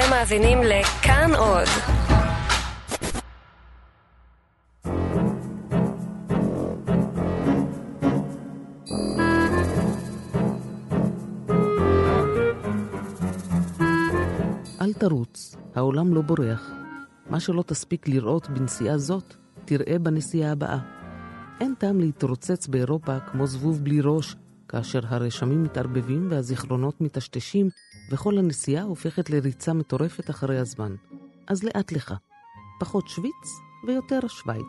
אתם מאזינים לכאן עוד. אל תרוץ, העולם לא בורח. מה שלא תספיק לראות בנסיעה זאת, תראה בנסיעה הבאה. אין טעם להתרוצץ באירופה כמו זבוב בלי ראש, כאשר הרשמים מתערבבים והזיכרונות מטשטשים, וכל הנסיעה הופכת לריצה מטורפת אחרי הזמן. אז לאט לך. פחות שוויץ ויותר שווייץ.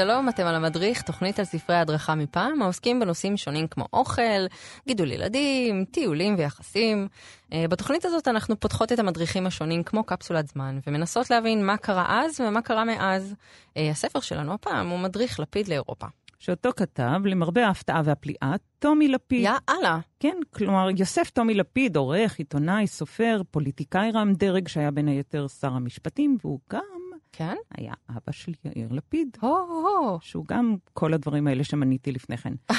שלום, אתם על המדריך, תוכנית על ספרי הדרכה מפעם, העוסקים בנושאים שונים כמו אוכל, גידול ילדים, טיולים ויחסים. אה, בתוכנית הזאת אנחנו פותחות את המדריכים השונים כמו קפסולת זמן, ומנסות להבין מה קרה אז ומה קרה מאז. אה, הספר שלנו הפעם הוא מדריך לפיד לאירופה. שאותו כתב, למרבה ההפתעה והפליאה, טומי לפיד. יא אללה. כן, כלומר, יוסף טומי לפיד, עורך, עיתונאי, סופר, פוליטיקאי רם דרג, שהיה בין היתר שר המשפטים, והוא גם כן? היה אבא של יאיר לפיד, הו, הו, הו. שהוא גם כל הדברים האלה שמניתי לפני כן.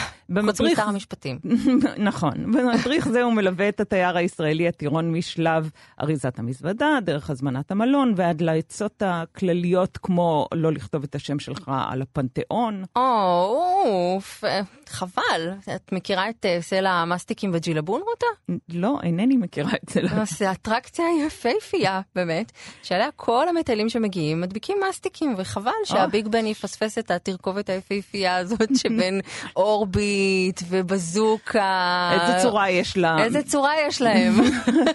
חוץ משר המשפטים. נכון. במדריך זה הוא מלווה את התייר הישראלי הטירון משלב אריזת המזוודה, דרך הזמנת המלון, ועד לעצות הכלליות כמו לא לכתוב את השם שלך על הפנתיאון. או, אוף, אה, חבל. את מכירה את אה, סלע המסטיקים בג'ילבון, רותה? לא, אינני מכירה את זה. אה, זו אטרקציה יפהפייה, באמת, שעליה כל המטיילים שמגיעים מדביקים מסטיקים, וחבל שהביג בן יפספס את התרכובת היפהפייה הזאת שבין אורביט ובזוקה. איזה צורה יש לה. איזה צורה יש להם.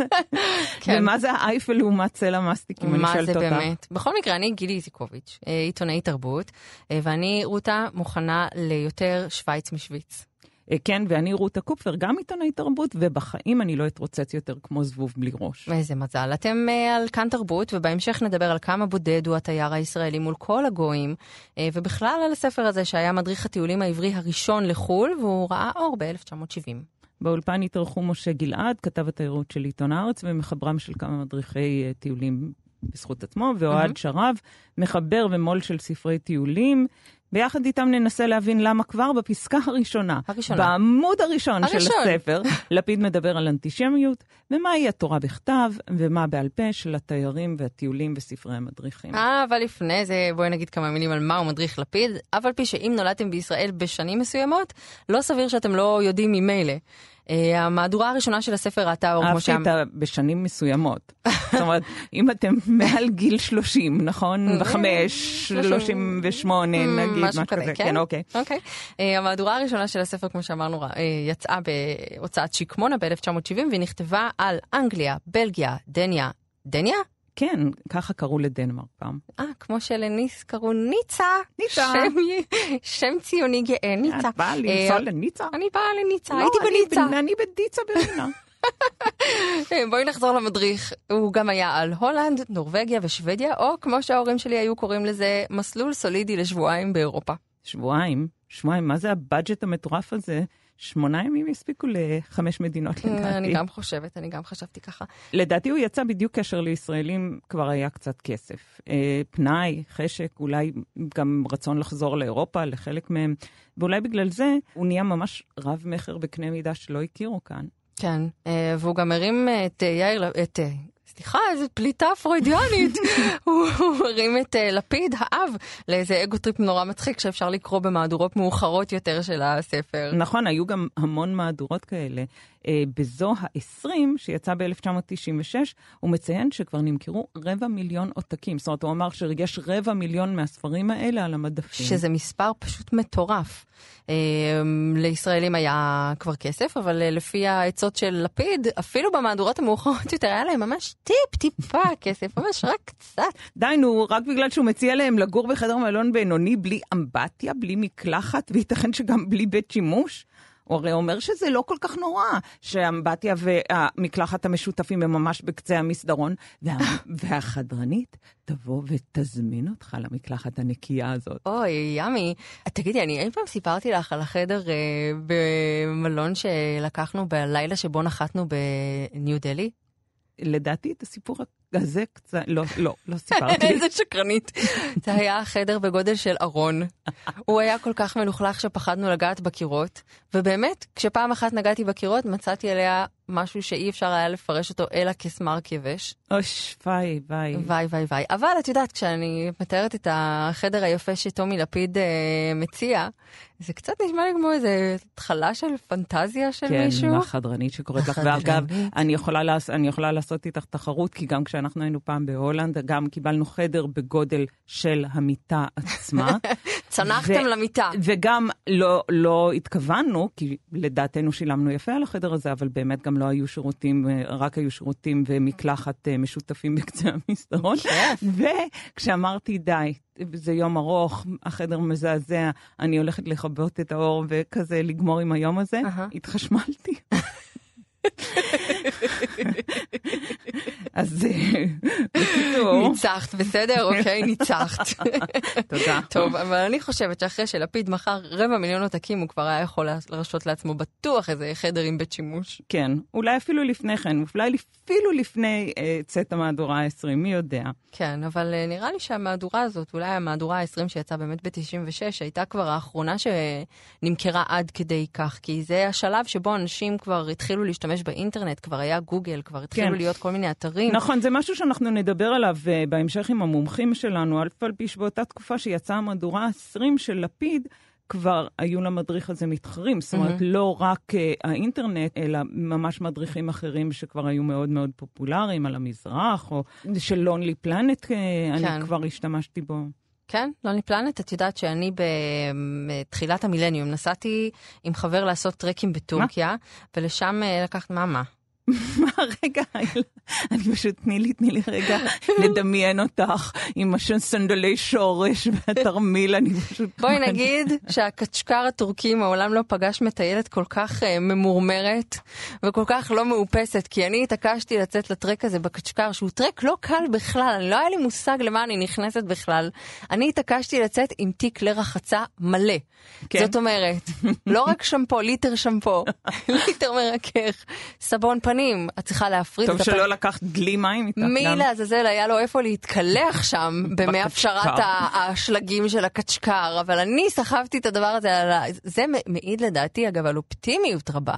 כן. ומה זה האייפל לעומת צלע מסטיקים? אני מה שואלת זה אותך. באמת? בכל מקרה, אני גילי איזיקוביץ', אה, עיתונאית תרבות, אה, ואני, רותה, מוכנה ליותר שווייץ משוויץ. אה, כן, ואני רותה קופפר, גם עיתונאית תרבות, ובחיים אני לא אתרוצץ יותר כמו זבוב בלי ראש. איזה מזל. אתם uh, על כאן תרבות, ובהמשך נדבר על כמה בודד הוא התייר הישראלי מול כל הגויים, uh, ובכלל על הספר הזה שהיה מדריך הטיולים העברי הראשון לחו"ל, והוא ראה אור ב-1970. באולפן התארחו משה גלעד, כתב התיירות של עיתון הארץ, ומחברם של כמה מדריכי אה, טיולים בזכות עצמו, ואוהד שרב, מחבר ומו"ל של ספרי טיולים. ביחד איתם ננסה להבין למה כבר בפסקה הראשונה, הראשונה. בעמוד הראשון, של הראשון. הספר, לפיד מדבר על אנטישמיות, ומהי התורה בכתב, ומה בעל פה של התיירים והטיולים וספרי המדריכים. אה, אבל לפני זה בואי נגיד כמה מילים על מהו מדריך לפיד. אף על פי שאם נולדתם בישראל בשנים מסוימות, לא סביר שאתם לא יודעים ממילא. אה, המהדורה הראשונה של הספר ראתה אור כמו אהבתי שם. את ה... בשנים מסוימות. זאת אומרת, אם אתם מעל גיל 30, נכון? בחמש, 38, נגיד, משהו כזה. כן? כן, אוקיי. אוקיי. אה, המהדורה הראשונה של הספר, כמו שאמרנו, אה, יצאה בהוצאת שיקמונה ב-1970, והיא נכתבה על אנגליה, בלגיה, דניה. דניה? כן, ככה קראו לדנמרק פעם. אה, כמו שלניס קראו ניצה. ניצה. שם, שם ציוני גאה, ניצה. את באה אה, לנסוע לניצה? אני באה לניצה, לא, הייתי אני בניצה. בנ- אני בדיצה ברינה. אה, בואי נחזור למדריך. הוא גם היה על הולנד, נורבגיה ושוודיה, או כמו שההורים שלי היו קוראים לזה, מסלול סולידי לשבועיים באירופה. שבועיים, שבועיים, מה זה הבאג'ט המטורף הזה? שמונה ימים הספיקו לחמש מדינות אני לדעתי. גם חושבת, אני גם חשבתי ככה. לדעתי הוא יצא בדיוק כאשר לישראלים כבר היה קצת כסף. אה, פנאי, חשק, אולי גם רצון לחזור לאירופה, לחלק מהם, ואולי בגלל זה הוא נהיה ממש רב-מכר בקנה מידה שלא הכירו כאן. כן, אה, והוא גם הרים את אה, יאיר, את, אה, סליחה, איזה פליטה פרוידיאנית. הוא הרים את אה, לפיד, האב, לאיזה ego trip נורא מצחיק שאפשר לקרוא במהדורות מאוחרות יותר של הספר. נכון, היו גם המון מהדורות כאלה. אה, בזו ה-20, שיצא ב-1996, הוא מציין שכבר נמכרו רבע מיליון עותקים. זאת אומרת, הוא אמר שיש רבע מיליון מהספרים האלה על המדפים. שזה מספר פשוט מטורף. אה, לישראלים היה כבר כסף, אבל אה, לפי העצות של לפיד, אפילו במהדורות המאוחרות יותר, היה להם ממש טיפ-טיפה כסף, ממש רק קצת. די, נו, רק בגלל שהוא מציע להם לגור בחדר מלון בינוני בלי אמבטיה, בלי מקלחת, וייתכן שגם בלי בית שימוש? הוא הרי אומר שזה לא כל כך נורא, שהאמבטיה והמקלחת המשותפים הם ממש בקצה המסדרון, וה... והחדרנית תבוא ותזמין אותך למקלחת הנקייה הזאת. אוי, ימי. תגידי, אני אי פעם סיפרתי לך על החדר אה, במלון שלקחנו בלילה שבו נחתנו בניו דלי? לדעתי את הסיפור הזה קצת, לא, לא, לא סיפרתי. איזה שקרנית. זה היה חדר בגודל של ארון. הוא היה כל כך מלוכלך שפחדנו לגעת בקירות, ובאמת, כשפעם אחת נגעתי בקירות, מצאתי עליה משהו שאי אפשר היה לפרש אותו אלא כסמרק יבש. אוש, וואי, וואי. וואי, וואי, וואי. אבל את יודעת, כשאני מתארת את החדר היפה שטומי לפיד אה, מציע, זה קצת נשמע לי כמו איזה התחלה של פנטזיה של כן, מישהו. כן, החדרנית שקוראת לך. ואגב, אני יכולה, לעש, אני יכולה לעשות איתך תחרות, כי גם כשאנחנו היינו פעם בהולנד, גם קיבלנו חדר בגודל של המיטה עצמה. צנחתם ו- למיטה. וגם לא, לא התכוונו, כי לדעתנו שילמנו יפה על החדר הזה, אבל באמת גם לא היו שירותים, רק היו שירותים ומקלחת אה, משותפים בקצה המסדרון. וכשאמרתי, די, זה יום ארוך, החדר מזעזע, אני הולכת לכבות את האור וכזה לגמור עם היום הזה, אהה. התחשמלתי. אז אה, בקיצור, ניצחת, בסדר? אוקיי, ניצחת. תודה. טוב, אבל אני חושבת שאחרי שלפיד מכר רבע מיליון עותקים, הוא כבר היה יכול להרשות לעצמו בטוח איזה חדר עם בית שימוש. כן, אולי אפילו לפני כן, אולי אפילו לפני אה, צאת המהדורה ה-20, מי יודע. כן, אבל אה, נראה לי שהמהדורה הזאת, אולי המהדורה ה-20 שיצאה באמת ב-96, הייתה כבר האחרונה שנמכרה עד כדי כך, כי זה השלב שבו אנשים כבר התחילו להשתמש באינטרנט, כבר היה גוגל, כבר התחילו כן. להיות כל מיני אתרים. נכון, זה משהו שאנחנו נדבר עליו אה, בהמשך עם המומחים שלנו, אף על פי שבאותה תקופה שיצאה המהדורה ה-20 של לפיד, כבר היו למדריך הזה מתחרים. זאת אומרת. לא רק אה, האינטרנט, אלא ממש מדריכים אחרים שכבר היו מאוד מאוד פופולריים על המזרח, או של לונלי פלנט, כן. אני כבר השתמשתי בו. כן, לוני פלנט, את יודעת שאני בתחילת המילניום נסעתי עם חבר לעשות טרקים בטורקיה, ולשם אה, לקחת, מה, מה? מה, רגע, אני פשוט, תני לי, תני לי רגע לדמיין אותך עם הסנדלי שורש והתרמיל, אני פשוט... בואי נגיד שהקצ'קר הטורקי מעולם לא פגש מטיילת כל כך uh, ממורמרת וכל כך לא מאופסת, כי אני התעקשתי לצאת לטרק הזה בקצ'קר, שהוא טרק לא קל בכלל, לא היה לי מושג למה אני נכנסת בכלל. אני התעקשתי לצאת עם תיק לרחצה מלא. כן. זאת אומרת, לא רק שמפו, ליטר שמפו, ליטר מרכך, סבון פנים, את צריכה להפריד טוב את שלא לקחת דלי מים איתך. מי. לעזאזל היה לו איפה להתקלח שם במי בקצ'קר. הפשרת ה- האשלגים של הקצ'קר, אבל אני סחבתי את הדבר הזה. זה מעיד לדעתי, אגב, על אופטימיות רבה.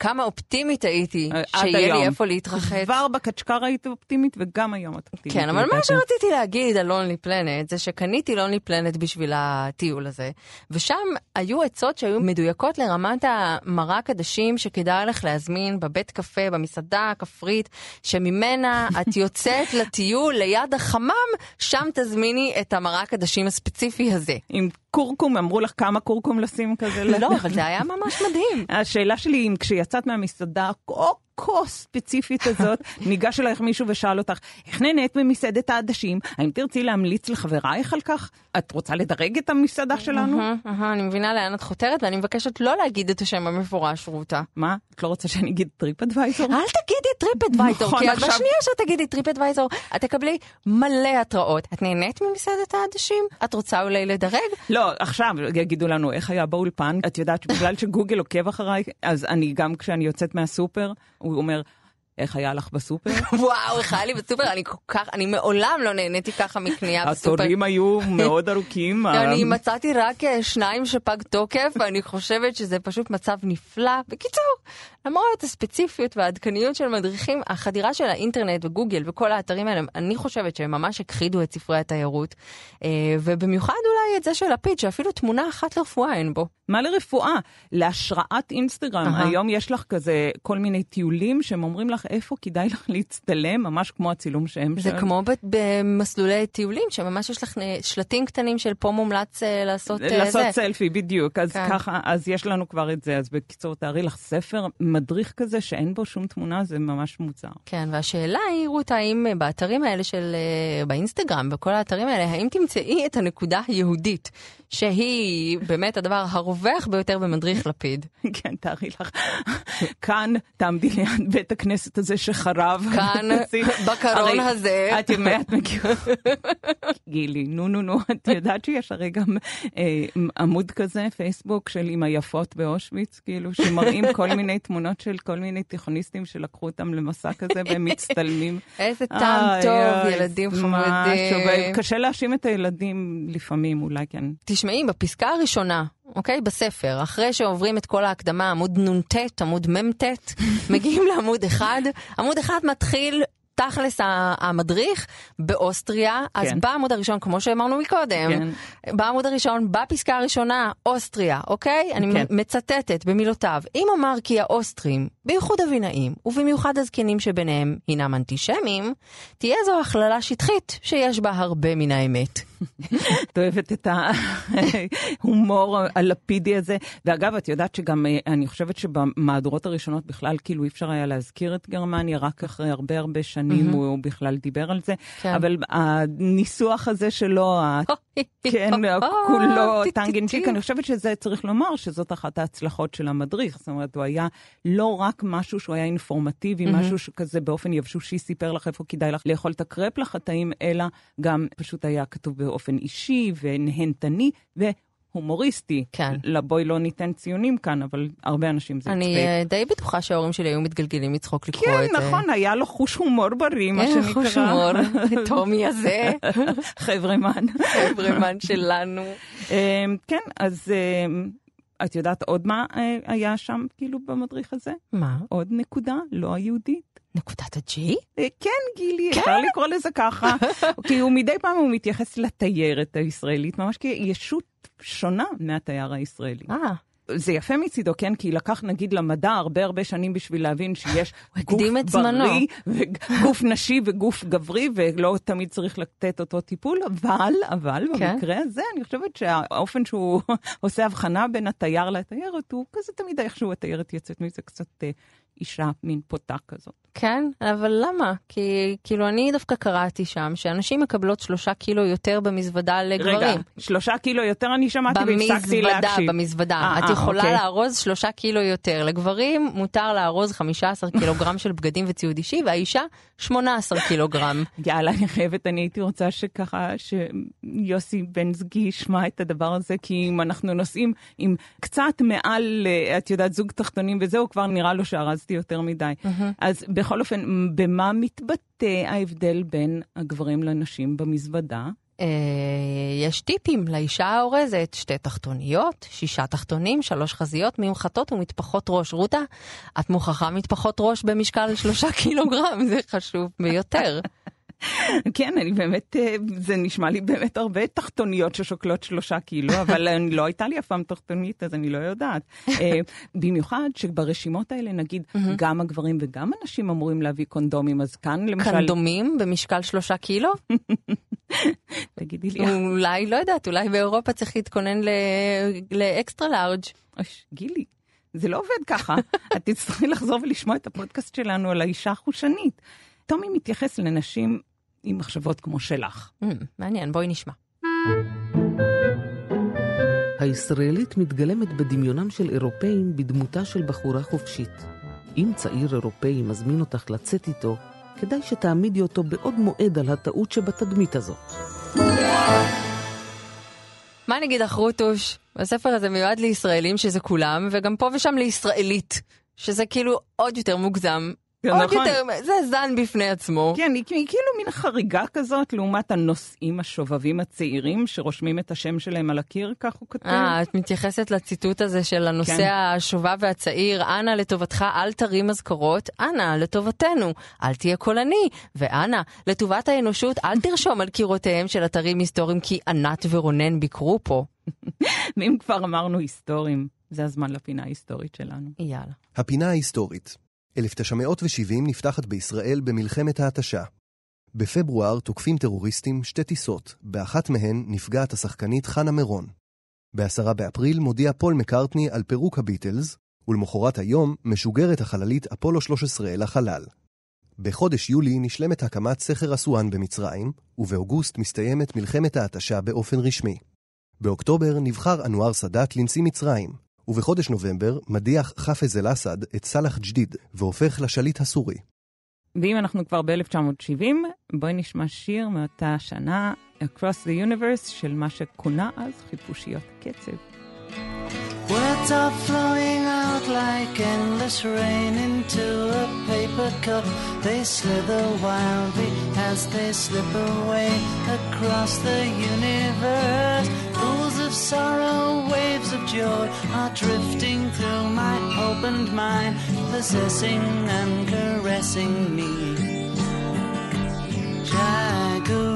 כמה אופטימית הייתי אה, שיהיה לי היום. איפה להתרחץ. כבר בקצ'קר היית אופטימית וגם היום את אופטימית. כן, אבל מה. שרציתי להגיד על לונלי פלנט זה שקניתי לונלי פלנט בשביל הטיול הזה, ושם היו עצות שהיו מדויקות לרמת המרק עדשים שכדאי לך להזמין בבית קפה, במסעדה הכפרית, שממנה את יוצאת לטיול ליד החמם, שם תזמיני את המרק עדשים הספציפי הזה. עם קורקום, אמרו לך כמה קורקום לשים כזה? לא, אבל זה היה ממש מדהים. השאלה שלי, אם כשיצאת מהמסעדה הכה ספציפית הזאת, ניגש אלייך מישהו ושאל אותך, איך נהנית ממסעדת העדשים? האם תרצי להמליץ לחברייך על כך? את רוצה לדרג את המסעדה שלנו? אני מבינה לאן את חותרת, ואני מבקשת לא להגיד את השם המפורש, רותה. מה? את לא רוצה שאני אגיד TripAdvisor? אל תגידי TripAdvisor, נכון, כי בשנייה שאת תגידי TripAdvisor, את תקבלי מלא התראות. את נהנית ממסעדת העדשים? את רוצה אולי לדרג? לא, עכשיו יגידו לנו איך היה באולפן. את יודעת שבגלל שגוגל עוקב אחריי, אז אני גם כשאני יוצאת מהסופר, הוא אומר, איך היה לך בסופר? וואו, איך היה לי בסופר, אני כל כך, אני מעולם לא נהניתי ככה מקנייה בסופר. התורים היו מאוד ארוכים. אני ה- מצאתי רק אה, שניים שפג תוקף, ואני חושבת שזה פשוט מצב נפלא. בקיצור, למרות הספציפיות והעדכניות של מדריכים, החדירה של האינטרנט וגוגל וכל האתרים האלה, אני חושבת שהם ממש הכחידו את ספרי התיירות, אה, ובמיוחד אולי את זה של לפיד, שאפילו תמונה אחת לרפואה אין בו. מה לרפואה? להשראת אינסטגרם. אהה. היום יש לך כזה כל מיני טיולים שהם אומרים לך איפה כדאי לך להצטלם, ממש כמו הצילום שהם זה שם. כמו ב- במסלולי טיולים, שממש יש לך שלטים קטנים של פה מומלץ אה, לעשות אה, לעשות זה. סלפי, בדיוק. אז כן. ככה, אז יש לנו כבר את זה. אז בקיצור, תארי לך ספר מדריך כזה שאין בו שום תמונה, זה ממש מוצר. כן, והשאלה היא, רות, האם אה, באתרים האלה של, אה, באינסטגרם, בכל האתרים האלה, האם תמצאי את הנקודה היהודית, שהיא באמת הדבר הרווח ביותר במדריך לפיד? כן, תארי לך. כאן תעמדי ליד בית הכנסת הזה שחרב. כאן, בקרון הזה. את יודעת, מכירה. גילי, נו נו נו, את יודעת שיש הרי גם אה, עמוד כזה, פייסבוק, של עם היפות באושוויץ, כאילו, שמראים כל מיני תמונות של כל מיני תיכוניסטים שלקחו אותם למסע כזה והם מצטלמים. איזה טעם טוב, ילדים חמודים. קשה להאשים את הילדים לפעמים, אולי כן. תשמעי, בפסקה הראשונה, אוקיי? בספר, אחרי שעוברים את כל ההקדמה, עמוד נ"ט, עמוד מ"ט, מגיעים לעמוד אחד, עמוד אחד מתחיל תכלס המדריך באוסטריה, כן. אז בעמוד הראשון, כמו שאמרנו מקודם, כן. בעמוד הראשון, בפסקה הראשונה, אוסטריה, אוקיי? אני כן. מצטטת במילותיו, אם אומר כי האוסטרים, בייחוד אבינאים, ובמיוחד הזקנים שביניהם הינם אנטישמים, תהיה זו הכללה שטחית שיש בה הרבה מן האמת. את אוהבת את ההומור הלפידי הזה. ואגב, את יודעת שגם, אה, אני חושבת שבמהדורות הראשונות בכלל, כאילו אי אפשר היה להזכיר את גרמניה, רק אחרי הרבה הרבה שנים הוא בכלל דיבר על זה. כן. אבל הניסוח הזה שלו, כן, כולו טנגנצ'יק, אני חושבת שזה צריך לומר שזאת אחת ההצלחות של המדריך. זאת אומרת, הוא היה לא רק משהו שהוא היה אינפורמטיבי, משהו שכזה באופן יבשושי סיפר לך איפה כדאי לך לאכול את הקרפ לחטאים, אלא גם פשוט היה כתוב באופן אישי ונהנתני, הומוריסטי. כן. לבואי לא ניתן ציונים כאן, אבל הרבה אנשים זה אני צפק. אני די בטוחה שההורים שלי היו מתגלגלים מצחוק לקרוא כן, את זה. כן, נכון, היה לו חוש הומור בריא, מה שנקרא. כן, חוש הומור, טומי הזה. חברמן. חברמן שלנו. אמ, כן, אז... את יודעת עוד מה אה, היה שם, כאילו, במדריך הזה? מה? עוד נקודה לא היהודית. נקודת הג'י? אה, כן, גילי, כן? אפשר לקרוא לזה ככה. כי הוא מדי פעם הוא מתייחס לתיירת הישראלית, ממש כישות שונה מהתייר הישראלי. אה. זה יפה מצידו, כן? כי לקח נגיד למדע הרבה הרבה שנים בשביל להבין שיש גוף בריא, וגוף נשי וגוף גברי, ולא תמיד צריך לתת אותו טיפול, אבל, אבל כן? במקרה הזה אני חושבת שהאופן שהוא עושה הבחנה בין התייר לתיירת, הוא כזה תמיד איכשהו התיירת יוצאת מזה קצת אה, אישה מין פותה כזאת. כן? אבל למה? כי כאילו אני דווקא קראתי שם שאנשים מקבלות שלושה קילו יותר במזוודה לגברים. רגע, שלושה קילו יותר אני שמעתי והפסקתי להקשיב. במזוודה, במזוודה. את יכולה אוקיי. לארוז שלושה קילו יותר. לגברים מותר לארוז 15 קילוגרם של בגדים וציוד אישי, והאישה 18 קילוגרם. יאללה, אני חייבת, אני הייתי רוצה שככה, שיוסי בן זגי ישמע את הדבר הזה, כי אם אנחנו נוסעים עם קצת מעל, אה, את יודעת, זוג תחתונים וזהו, כבר נראה לו שארזתי יותר מדי. אז בכל אופן, במה מתבטא ההבדל בין הגברים לנשים במזוודה? אה, יש טיפים לאישה האורזת, שתי תחתוניות, שישה תחתונים, שלוש חזיות, ממחטות ומטפחות ראש. רותה, את מוכרחה מטפחות ראש במשקל שלושה קילוגרם, זה חשוב ביותר. כן, אני באמת, אה, זה נשמע לי באמת הרבה תחתוניות ששוקלות שלושה קילו, אבל אני, לא הייתה לי אף פעם תחתונית, אז אני לא יודעת. אה, במיוחד שברשימות האלה, נגיד, גם הגברים וגם הנשים אמורים להביא קונדומים, אז כאן למשל... קונדומים במשקל שלושה קילו? תגידי לי. אולי, לא יודעת, אולי באירופה צריך להתכונן לאקסטרה לארג'. גילי. זה לא עובד ככה. את תצטרכי לחזור ולשמוע את הפודקאסט שלנו על האישה החושנית. טומי מתייחס לנשים עם מחשבות כמו שלך. Mm, מעניין, בואי נשמע. הישראלית מתגלמת בדמיונם של אירופאים בדמותה של בחורה חופשית. אם צעיר אירופאי מזמין אותך לצאת איתו, כדאי שתעמידי אותו בעוד מועד על הטעות שבתדמית הזאת. מה נגיד לך, רוטוש? הספר הזה מיועד לישראלים, שזה כולם, וגם פה ושם לישראלית, שזה כאילו עוד יותר מוגזם. כן, עוד נכון. יותר, זה זן בפני עצמו. כן, היא, היא כאילו מין חריגה כזאת לעומת הנושאים השובבים הצעירים שרושמים את השם שלהם על הקיר, כך הוא כתוב. אה, את מתייחסת לציטוט הזה של הנושא כן. השובב והצעיר, אנא לטובתך אל תרים אזכרות, אנא לטובתנו, אל תהיה קולני, ואנא לטובת האנושות אל תרשום על קירותיהם של אתרים היסטוריים כי ענת ורונן ביקרו פה. ואם כבר אמרנו היסטוריים, זה הזמן לפינה ההיסטורית שלנו. יאללה. הפינה ההיסטורית. 1970 נפתחת בישראל במלחמת ההתשה. בפברואר תוקפים טרוריסטים שתי טיסות, באחת מהן נפגעת השחקנית חנה מירון. ב-10 באפריל מודיע פול מקארטני על פירוק הביטלס, ולמחרת היום משוגרת החללית אפולו 13 אל החלל. בחודש יולי נשלמת הקמת סכר אסואן במצרים, ובאוגוסט מסתיימת מלחמת ההתשה באופן רשמי. באוקטובר נבחר אנואר סאדאת לנשיא מצרים, ובחודש נובמבר מדיח חאפז אל-אסד את סאלח ג'דיד והופך לשליט הסורי. ואם אנחנו כבר ב-1970, בואי נשמע שיר מאותה שנה, Across the Universe, של מה שכונה אז חיפושיות קצב. Words are flowing out like endless rain into a paper cup. They slither wildly as they slip away across the universe. Joy are drifting through my opened mind, possessing and caressing me. Jaguru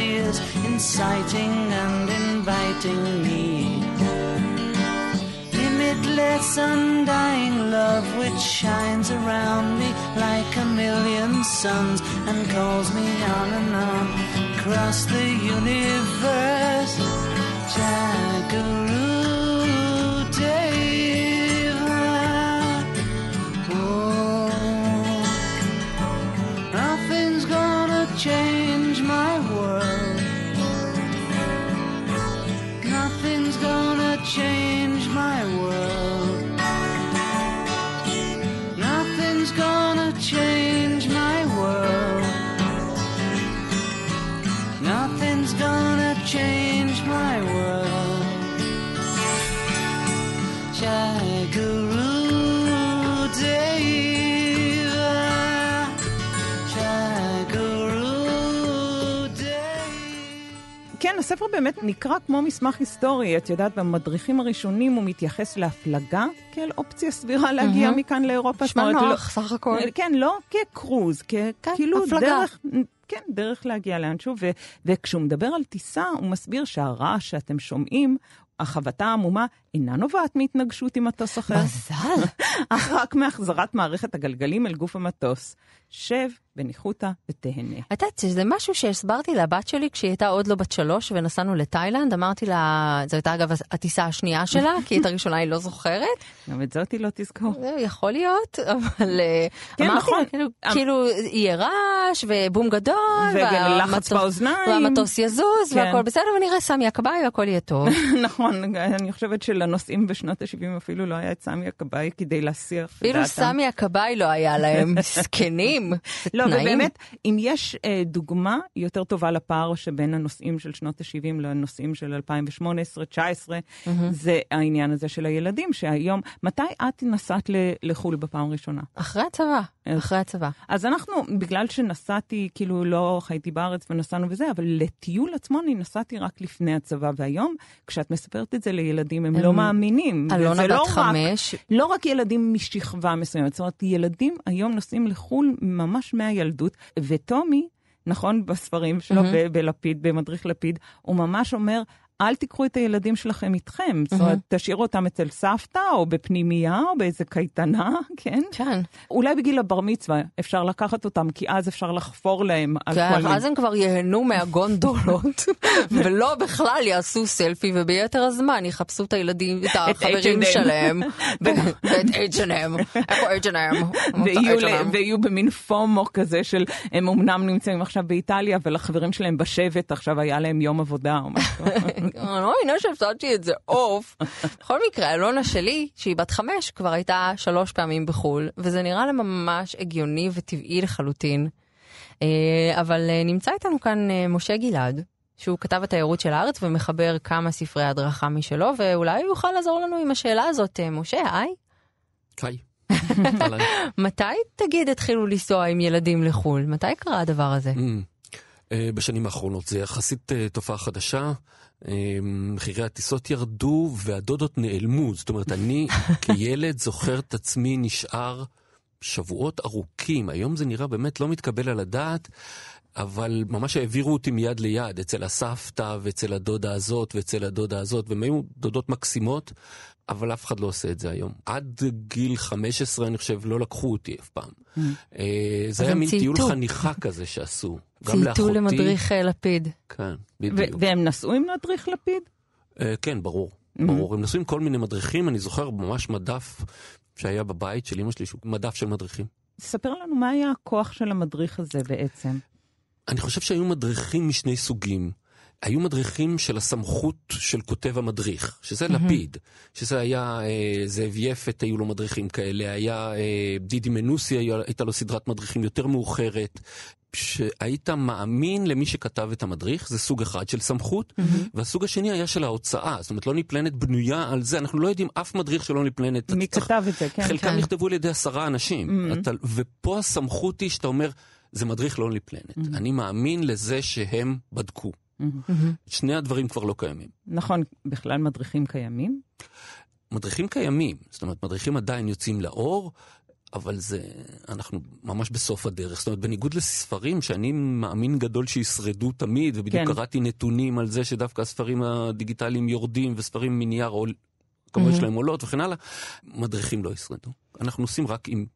Ears, inciting and inviting me. Limitless, undying love which shines around me like a million suns and calls me on and on across the universe. כן, הספר באמת נקרא כמו מסמך היסטורי. את יודעת, במדריכים הראשונים הוא מתייחס להפלגה כאל אופציה סבירה להגיע מהמם. מכאן לאירופה. נשמע נוח, סך הכל. כן, לא כקרוז, כ- כן, כאילו הפלגה. דרך... כן, דרך להגיע לאנשהו, ו- וכשהוא מדבר על טיסה, הוא מסביר שהרעש שאתם שומעים, החבטה העמומה, אינה נובעת מהתנגשות עם מטוס אחר, מזל. אך רק מהחזרת מערכת הגלגלים אל גוף המטוס. שב בניחותא ותהנה. את יודעת, זה משהו שהסברתי לבת שלי כשהיא הייתה עוד לא בת שלוש ונסענו לתאילנד, אמרתי לה, זו הייתה אגב הטיסה השנייה שלה, כי את הראשונה היא לא זוכרת, גם את זאת היא לא תזכור. זה יכול להיות, אבל אה, כן, אמרתי נכון. לה, כאילו, אמ- כאילו יהיה רעש ובום גדול, והמטוס- באוזניים. והמטוס יזוז כן. והכל בסדר, ונראה סמי הכבאי והכל יהיה טוב. נכון, אני חושבת שלנוסעים בשנות ה-70 אפילו לא היה את סמי הכבאי כדי להסיח את אפילו דעתם. סמי הכבאי לא היה להם, מסכנים. לא, תנאים. ובאמת, אם יש אה, דוגמה יותר טובה לפער שבין הנושאים של שנות ה-70 לנושאים של 2018-2019, זה העניין הזה של הילדים, שהיום, מתי את נסעת לחו"ל בפעם הראשונה? אחרי הצבא? אחרי הצבא. אז אנחנו, בגלל שנסעתי, כאילו לא חייתי בארץ ונסענו וזה, אבל לטיול עצמו אני נסעתי רק לפני הצבא, והיום, כשאת מספרת את זה לילדים, הם, הם- לא מאמינים. אלונה וזה לא בת רק- חמש, לא רק ילדים משכבה מסוימת, זאת אומרת, ילדים היום נוסעים לחו"ל ממש מהילדות, וטומי, נכון, בספרים שלו, מהמם. ב- בלפיד, במדריך לפיד, הוא ממש אומר, אל תיקחו את הילדים שלכם איתכם. זאת אומרת, תשאירו אותם אצל סבתא, או בפנימייה, או באיזה קייטנה, כן? כן. אולי בגיל הבר מצווה אפשר לקחת אותם, כי אז אפשר לחפור להם על כל כן, מיני... אז הם כבר ייהנו מהגונדולות, ולא בכלל יעשו סלפי, וביתר הזמן יחפשו את הילדים, את החברים H&M. שלהם, ואת H&M. איפה H&M? H&M. ויהיו במין פומו כזה של הם אמנם נמצאים עכשיו באיטליה, אבל החברים שלהם בשבט עכשיו היה להם יום עבודה או משהו. אני לא מאמינה שהפסדתי את זה עוף. בכל מקרה, אלונה שלי, שהיא בת חמש, כבר הייתה שלוש פעמים בחו"ל, וזה נראה לה ממש הגיוני וטבעי לחלוטין. אה, אבל אה, נמצא איתנו כאן אה, משה גלעד, שהוא כתב התיירות של הארץ ומחבר כמה ספרי הדרכה משלו, ואולי הוא יוכל לעזור לנו עם השאלה הזאת. משה, היי, היי. מתי תגיד התחילו לנסוע עם ילדים לחו"ל? מתי קרה הדבר הזה? Mm. בשנים האחרונות זה יחסית תופעה חדשה. אה, מחירי הטיסות ירדו והדודות נעלמו. זאת אומרת, אני כילד זוכר את עצמי נשאר שבועות ארוכים. היום זה נראה באמת לא מתקבל על הדעת. אבל ממש העבירו אותי מיד ליד, אצל הסבתא ואצל הדודה הזאת ואצל הדודה הזאת, והן היו דודות מקסימות, אבל אף אחד לא עושה את זה היום. עד גיל 15, אני חושב, לא לקחו אותי אף פעם. אה, זה היה מין טיול. חניכה כזה שעשו. גם צייתו לאחותי. למדריך אה, לפיד. כן, בדיוק. והם נסעו עם מדריך לפיד? אה, כן, ברור. ברור. הם נסעו עם כל מיני מדריכים, אני זוכר ממש מדף שהיה בבית של אמא שלי, שהוא מדף של מדריכים. ספר לנו מה היה הכוח של המדריך הזה בעצם. אני חושב שהיו מדריכים משני סוגים. היו מדריכים של הסמכות של כותב המדריך, שזה לפיד, שזה היה אה, זאב יפת, היו לו מדריכים כאלה, היה אה, דידי מנוסי, היה, הייתה לו סדרת מדריכים יותר מאוחרת. שהיית מאמין למי שכתב את המדריך, זה סוג אחד של סמכות, והסוג השני היה של ההוצאה, זאת אומרת לא נפלנת בנויה על זה, אנחנו לא יודעים אף מדריך שלא נפלנת. מי צריך- כתב את זה, כן. חלקם כן. נכתבו על ידי עשרה אנשים, אתה, ופה הסמכות היא שאתה אומר, זה מדריך לא נפלנת. אני מאמין לזה שהם בדקו. שני הדברים כבר לא קיימים. נכון, בכלל מדריכים קיימים? מדריכים קיימים, זאת אומרת, מדריכים עדיין יוצאים לאור, אבל זה, אנחנו ממש בסוף הדרך. זאת אומרת, בניגוד לספרים שאני מאמין גדול שישרדו תמיד, ובדיוק כן. קראתי נתונים על זה שדווקא הספרים הדיגיטליים יורדים, וספרים מנייר עול, כמובן שלהם עולות וכן הלאה, מדריכים לא ישרדו. אנחנו עושים רק עם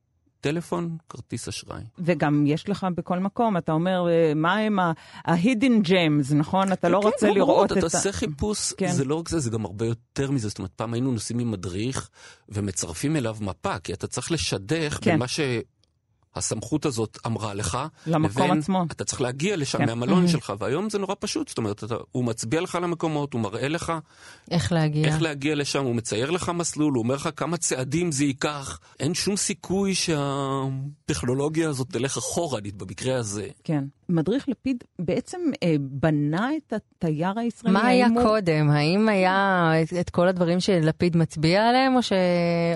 טלפון, כרטיס אשראי. וגם יש לך בכל מקום, אתה אומר, אה, מה הם ה-hidden gems, נכון? אתה לא כן, רוצה ברור, לראות אתה את ה... תעשה חיפוש, כן. זה לא רק זה, זה גם הרבה יותר מזה. זאת אומרת, פעם היינו נוסעים עם מדריך ומצרפים אליו מפה, כי אתה צריך לשדך כן. בין מה שהסמכות הזאת אמרה לך, למקום לבין עצמו. אתה צריך להגיע לשם כן. מהמלון שלך, והיום זה נורא פשוט. זאת אומרת, אתה, הוא מצביע לך על המקומות, הוא מראה לך איך להגיע. איך להגיע לשם, הוא מצייר לך מסלול, הוא אומר לך כמה צעדים זה ייקח. אין שום סיכוי שהטכנולוגיה הזאת תלך אחורנית במקרה הזה. כן. מדריך לפיד בעצם אה, בנה את התייר הישראלי. מה היה הוא- קודם? האם היה את, את כל הדברים שלפיד מצביע עליהם, או, ש...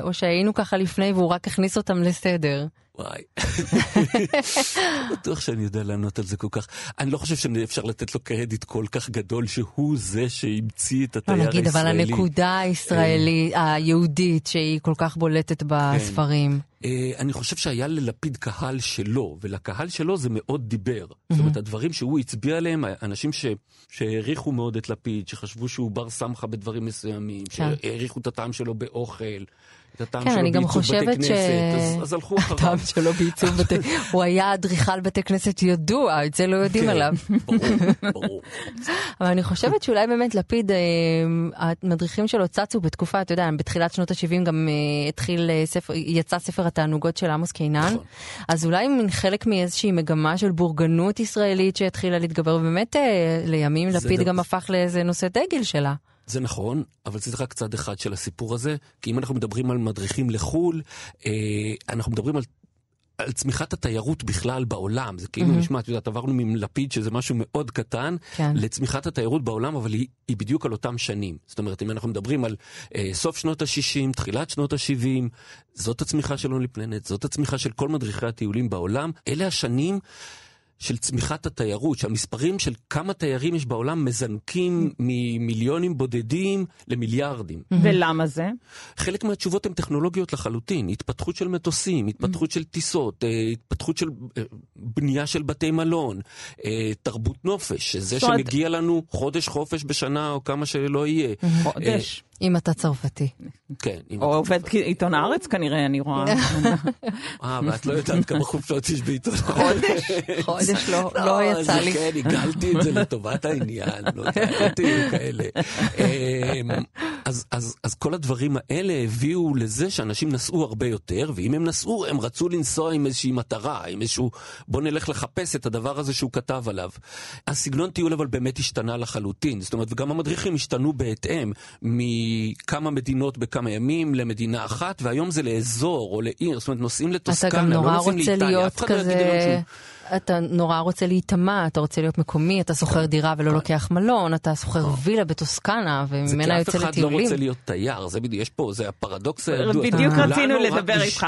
או שהיינו ככה לפני והוא רק הכניס אותם לסדר? וואי. לא בטוח שאני יודע לענות על זה כל כך. אני לא חושב שאפשר לתת לו קרדיט כל כך גדול שהוא זה שהמציא את לא התייר הישראלי. נגיד, אבל הנקודה הישראלית, היהודית, שהיא כל כך בולטת בספרים. אה, אני חושב שהיה ללפיד קהל שלו, ולקהל שלו זה מאוד דיבר. זאת אומרת, הדברים שהוא הצביע עליהם, אנשים ש- שהעריכו מאוד את לפיד, שחשבו שהוא בר סמכה בדברים מסוימים, כן. שהעריכו את הטעם שלו באוכל, הטעם כן, שלו אני גם חושבת ש... אז, אז הלכו אחריו. הטעם שלו בעיצוב בתי... הוא היה אדריכל בתי כנסת ידוע, את זה לא יודעים כן, עליו. ברור. אבל אני חושבת שאולי באמת לפיד, אה, המדריכים שלו צצו בתקופה, אתה יודע, בתחילת שנות ה-70 גם אה, התחיל אה, ספר, יצא ספר התענוגות של עמוס קינן, נכון. אז אולי מין חלק מאיזושהי מגמה של בורגנות ישראלית שהתחילה להתגבר, ובאמת לימים לפיד גם הפך לאיזה נושא דגל שלה. זה נכון, אבל זה רק צד אחד של הסיפור הזה, כי אם אנחנו מדברים על מדריכים לחו"ל, אה, אנחנו מדברים על... על צמיחת התיירות בכלל בעולם, זה כאילו נשמע, את יודעת, עברנו מלפיד שזה משהו מאוד קטן, כן. לצמיחת התיירות בעולם, אבל היא, היא בדיוק על אותם שנים. זאת אומרת, אם אנחנו מדברים על אה, סוף שנות ה-60, תחילת שנות ה-70, זאת הצמיחה של אונלי פלנט, זאת הצמיחה של כל מדריכי הטיולים בעולם, אלה השנים של צמיחת התיירות, שהמספרים של כמה תיירים יש בעולם מזנקים ממיליונים בודדים למיליארדים. ולמה זה? חלק מהתשובות הן טכנולוגיות לחלוטין, התפתחות של מטוסים, התפתחות של טיסות, אה, התפתחות של אה, בנייה של בתי מלון, אה, תרבות נופש, שזה אומרת- שמגיע לנו חודש חופש בשנה או כמה שלא יהיה. חודש. אם אתה צרפתי. כן, אם או עובד עיתון הארץ כנראה, אני רואה. אה, ואת לא יודעת כמה חופשות יש בעיתון. חודש? חודש לא, לא יצא לי. כן, הגלתי את זה לטובת העניין, לא יודע, תהיו כאלה. אז- אז אז כל הדברים האלה הביאו לזה שאנשים נסעו הרבה יותר, ואם הם נסעו, הם רצו לנסוע עם איזושהי מטרה, עם איזשהו, בוא נלך לחפש את הדבר הזה שהוא כתב עליו. הסגנון טיול אבל באמת השתנה לחלוטין, זאת אומרת, וגם המדריכים השתנו בהתאם, מכמה מדינות בכמה ימים למדינה אחת, והיום זה לאזור או לעיר, זאת אומרת, נוסעים לטוסקנה, לא נוסעים לאיטליה, אף אחד לא יגיד כזה... שהוא... אתה נורא רוצה להיטמע, אתה רוצה להיות מקומי, אתה שוכר דירה ולא לוקח מלון, אתה שוכר וילה בטוסקנה זה וממנה כי אף יוצא אחד לא לטיולים. רוצה להיות תייר, זה בדיוק, יש פה, זה הפרדוקס הידוע. בדיוק רצינו לדבר איתך.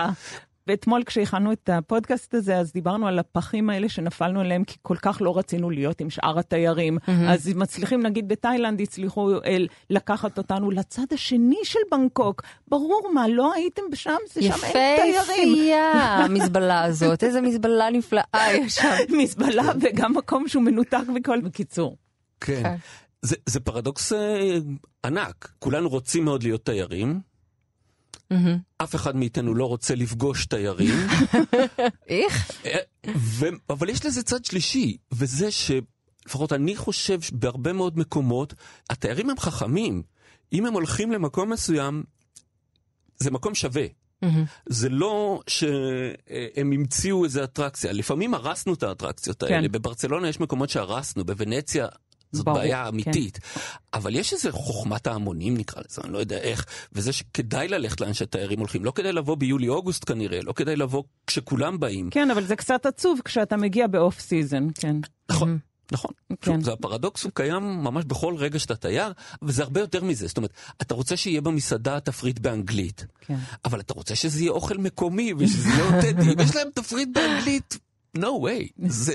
ואתמול כשהכנו את הפודקאסט הזה, אז דיברנו על הפחים האלה שנפלנו עליהם, כי כל כך לא רצינו להיות עם שאר התיירים. אז מצליחים, נגיד בתאילנד, הצליחו אל, לקחת אותנו לצד השני של בנקוק. ברור מה, לא הייתם שם, זה שם אין תיירים. יפהפייה, המזבלה הזאת, איזה מזבלה נפלאה יש שם. מזבלה וגם מקום שהוא מנותק מכל... בקיצור. כן. כן. זה, זה פרדוקס אה, ענק. כולנו רוצים מאוד להיות תיירים. אף אחד מאיתנו לא רוצה לפגוש תיירים, איך? אבל יש לזה צד שלישי, וזה שלפחות אני חושב שבהרבה מאוד מקומות, התיירים הם חכמים. אם הם הולכים למקום מסוים, זה מקום שווה. מהמם. זה לא שהם המציאו איזה אטרקציה, לפעמים הרסנו את האטרקציות האלה. כן. בברצלונה יש מקומות שהרסנו, בוונציה זאת ברור, בעיה כן. אמיתית. אבל יש איזה חוכמת ההמונים נקרא לזה, אני לא יודע איך, וזה שכדאי ללכת לאן שתיירים הולכים. לא כדאי לבוא ביולי-אוגוסט כנראה, לא כדאי לבוא כשכולם באים. כן, אבל זה קצת עצוב כשאתה מגיע ב off season, כן. נכון. נכון, כן. שוב, זה הפרדוקס הוא קיים ממש בכל רגע שאתה תייר, וזה הרבה יותר מזה. זאת אומרת, אתה רוצה שיהיה במסעדה תפריט באנגלית, כן. אבל אתה רוצה שזה יהיה אוכל מקומי ושזה יהיה אותנטי. אם יש להם תפריט באנגלית, no way. זה,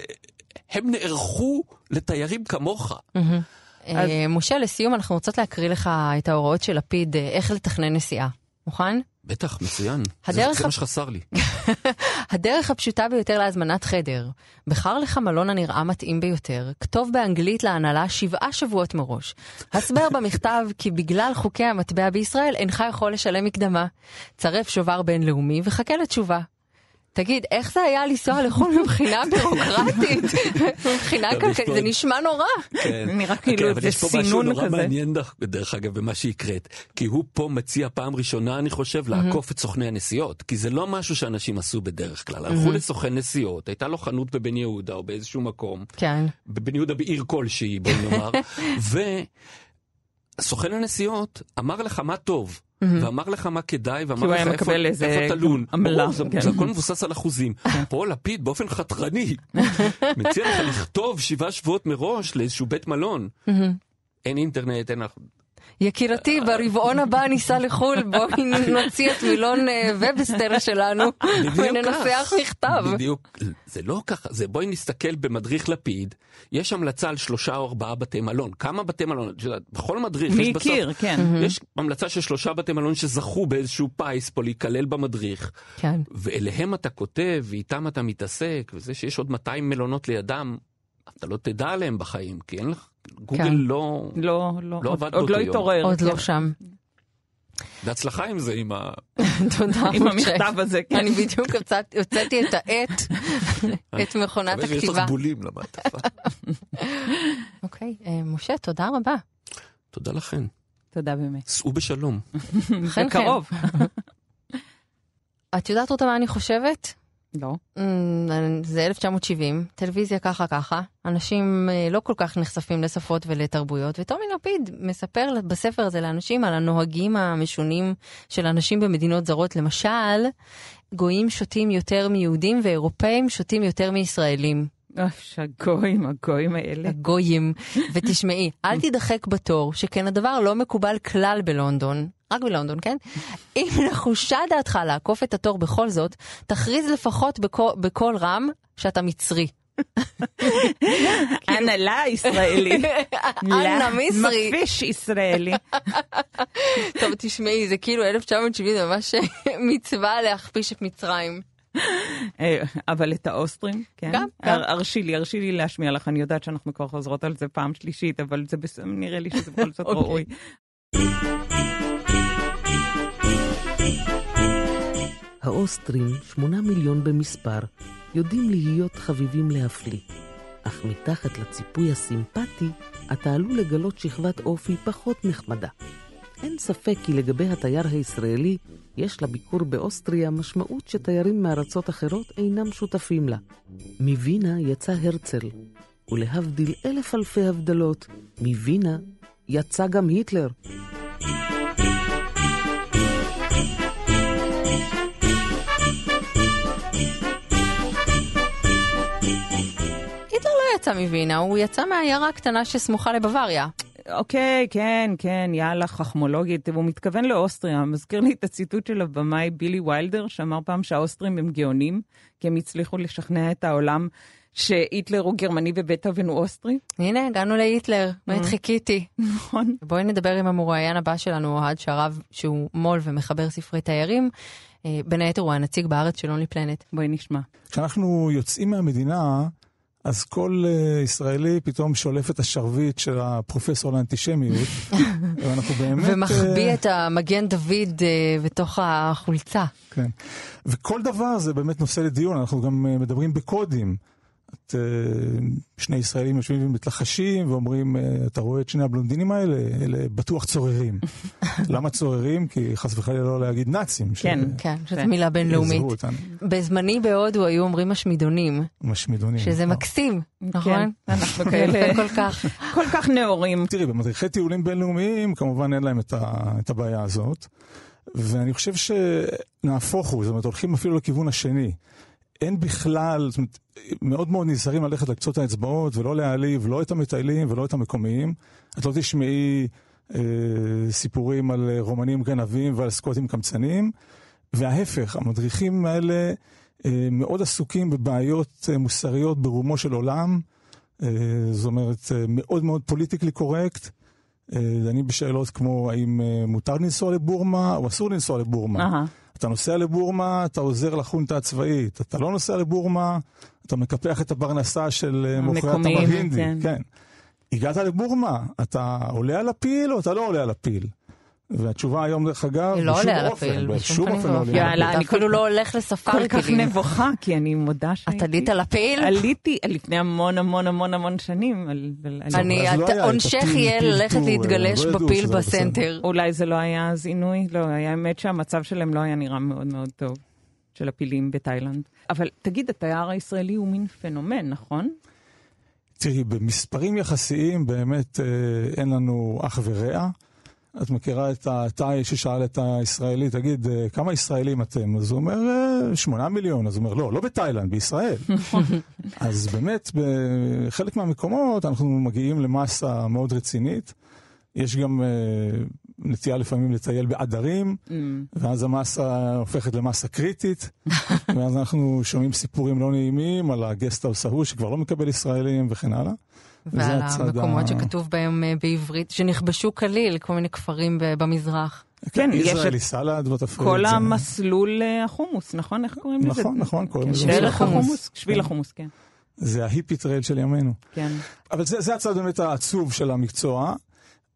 הם נערכו לתיירים כמוך. אה, משה, לסיום אנחנו רוצות להקריא לך את ההוראות של לפיד, אה, איך לתכנן נסיעה. מוכן? בטח, מצוין. זה, הדרך זה ה- מה שחסר לי. הדרך הפשוטה ביותר להזמנת חדר. בחר לך מלון הנראה מתאים ביותר, כתוב באנגלית להנהלה שבעה שבועות מראש. הסבר במכתב כי בגלל חוקי המטבע בישראל אינך יכול לשלם מקדמה. צרף שובר בינלאומי וחכה לתשובה. תגיד, איך זה היה לנסוע לחו"ל מבחינה בירוקרטית? מבחינה כלכלית, זה נשמע נורא. כן. נראה כאילו כן, אבל זה יש פה משהו סינון נורא כזה. מעניין דרך- אגב במה שהקראת, כי הוא פה מציע פעם ראשונה, אני חושב, לעקוף את סוכני הנסיעות, כי זה לא משהו שאנשים עשו בדרך כלל. הלכו לסוכן נסיעות, הייתה לו חנות בבן יהודה או באיזשהו מקום, כן. בבן יהודה בעיר כלשהי, בואי נאמר, וסוכן הנסיעות אמר לך מה טוב. ואמר לך מה כדאי, ואמר לך איפה איפה תלון. כן. זה הכל מבוסס על אחוזים. פה לפיד באופן חתרני מציע לך לכתוב שבעה שבועות מראש לאיזשהו בית מלון. אין אינטרנט, אין... יקירתי, ברבעון הבא ניסע לחו"ל, בואי נוציא את מילון אה, ובסטר שלנו וננסח. מכתב. בדיוק, זה לא ככה, זה בואי נסתכל במדריך לפיד, יש המלצה על שלושה או ארבעה בתי מלון. כמה בתי מלון? את יודעת, בכל מדריך מי יש בסוף... הכיר, כן. יש המלצה של שלושה בתי מלון שזכו באיזשהו פיס פה להיכלל במדריך, כן. ואליהם אתה כותב, ואיתם אתה מתעסק, וזה שיש עוד 200 מלונות לידם, אתה לא תדע עליהם בחיים, כי אין לך, גוגל כן. לא... לא, לא, לא עבד עוד באותו לא יום. התעורר. עוד כן. לא שם. בהצלחה עם זה, עם ה... תודה, עם. המכתב הזה, כן. אני בדיוק הוצאת- הוצאתי את העט, את מכונת מקווה שיש הכתיבה. לך בולים למעטפה. אוקיי, אה, משה, תודה רבה. תודה לכן. תודה באמת. סעו בשלום. חן חן. בקרוב. את יודעת אותה מה אני חושבת? לא. אמ, זה 1970, טלוויזיה ככה ככה, אנשים אה, לא כל כך נחשפים לשפות ולתרבויות, וטומי לפיד מספר בספר הזה לאנשים על הנוהגים המשונים של אנשים במדינות זרות. למשל, גויים שותים יותר מיהודים ואירופאים שותים יותר מישראלים. אוף, הגויים, הגויים האלה. הגויים. ותשמעי, אל תידחק בתור, שכן הדבר לא מקובל כלל בלונדון. רק בלונדון, כן? אם נחושה דעתך לעקוף את התור בכל זאת, תכריז לפחות בקול, בקול רם שאתה מצרי. אנא לה ישראלי. אנא מיסרי. מפיש ישראלי. טוב, תשמעי, זה כאילו 1970, זה ממש מצווה להכפיש את מצרים. אה, אבל את האוסטרים, כן? גם, גם. הר- הרשי לי, הרשי לי להשמיע לך, אני יודעת שאנחנו כבר חוזרות על זה פעם שלישית, אבל זה בס- נראה לי שזה בכל זאת אוקיי. ראוי. האוסטרים, שמונה מיליון במספר, יודעים להיות חביבים להפליא. אך מתחת לציפוי הסימפטי, אתה עלול לגלות שכבת אופי פחות נחמדה. אין ספק כי לגבי התייר הישראלי, יש לביקור באוסטריה משמעות שתיירים מארצות אחרות אינם שותפים לה. מווינה יצא הרצל, ולהבדיל אלף אלפי הבדלות, מווינה יצא גם היטלר. היטלר לא יצא מווינה, הוא יצא מהעיירה הקטנה שסמוכה לבוואריה. אוקיי, כן, כן, יאללה, חכמולוגית. הוא מתכוון לאוסטריה. מזכיר לי את הציטוט של הבמאי בילי ויילדר, שאמר פעם שהאוסטרים הם גאונים, כי הם הצליחו לשכנע את העולם שהיטלר הוא גרמני ובטהובן הוא אוסטרי. הנה, הגענו להיטלר, באמת חיכיתי. נכון. בואי נדבר עם המרואיין הבא שלנו, אוהד שרב, שהוא מו"ל ומחבר ספרי תיירים. אה, בין היתר הוא הנציג בארץ של Lonely Planet. בואי נשמע. כשאנחנו יוצאים מהמדינה, אז כל uh, ישראלי פתאום שולף את השרביט של הפרופסור לאנטישמיות, ואנחנו באמת... ומחביא אה, את המגן דוד אה, בתוך החולצה. כן. וכל דבר זה באמת נושא לדיון, אנחנו גם מדברים בקודים. את, uh, שני ישראלים יושבים ומתלחשים ואומרים, uh, אתה רואה את שני הבלונדינים האלה? אלה בטוח צוררים. למה צוררים? כי חס וחלילה לא להגיד נאצים. ש- כן. כן, שזו כן. מילה בינלאומית. בזמני בהודו היו אומרים משמידונים, משמידונים. שזה מקסים, נכון? כן, אנחנו כאלה כל כך. כל כך נאורים. תראי, במדריכי טיולים בינלאומיים כמובן אין להם את, ה, את הבעיה הזאת, ואני חושב שנהפוך הוא, זאת אומרת, הולכים אפילו לכיוון השני. אין בכלל, זאת אומרת, מאוד מאוד נזהרים ללכת לקצות האצבעות ולא להעליב לא את המטיילים ולא את המקומיים. את לא תשמעי אה, סיפורים על אה, רומנים גנבים ועל סקוטים קמצנים, וההפך, המדריכים האלה אה, מאוד עסוקים בבעיות אה, מוסריות ברומו של עולם. אה, זאת אומרת, אה, מאוד מאוד פוליטיקלי קורקט. אה, דנים בשאלות כמו האם אה, מותר לנסוע לבורמה או אסור לנסוע לבורמה. אהה. אתה נוסע לבורמה, אתה עוזר לחונטה הצבאית. אתה לא נוסע לבורמה, אתה מקפח את הפרנסה של אה, מוכרי התמר הינדי. כן. כן. הגעת לבורמה, אתה עולה על הפיל או אתה לא עולה על הפיל? והתשובה היום, דרך אגב, לא בשום אופן, בשום אופן לא. עולה על הפיל. אני כל- לא הולך לספארי כל כך. נבוכה, כי אני מודה שהייתי... את עלית על הפיל? עליתי לפני המון המון המון המון שנים. אני, לא עונשך יהיה ללכת טור, להתגלש לא בפיל. בסנטר. אולי זה לא היה אז עינוי? לא, היה האמת שהמצב שלהם לא היה נראה מאוד מאוד טוב, של הפילים בתאילנד. אבל תגיד, התייר הישראלי הוא מין פנומן, נכון? תראי, במספרים יחסיים באמת אה, אין לנו אח ורע. את מכירה את התאי ששאל את הישראלי, תגיד, אה, כמה ישראלים אתם? אז הוא אומר, "אה, שמונה מיליון. אז הוא אומר, לא, לא בתאילנד, בישראל. אז באמת, בחלק מהמקומות אנחנו מגיעים למסה מאוד רצינית. יש גם אה, נטייה לפעמים לטייל בעדרים, Mm. ואז המסה הופכת למסה קריטית, ואז אנחנו שומעים סיפורים לא נעימים על הגסטהאוס ההוא שכבר לא מקבל ישראלים וכן הלאה. ועל המקומות ה- שכתוב בהם אה, בעברית, שנכבשו כליל, כל מיני כפרים במזרח. כן, יש ישראלי את סלד, לא תפריעי כל. המסלול אה, החומוס, נכון? איך קוראים לזה? נכון, נכון, קוראים לזה שביל החומוס. החומוס. שביל החומוס, כן. זה ה hippie trail של ימינו. כן. אבל זה, זה הצד באמת העצוב של המקצוע.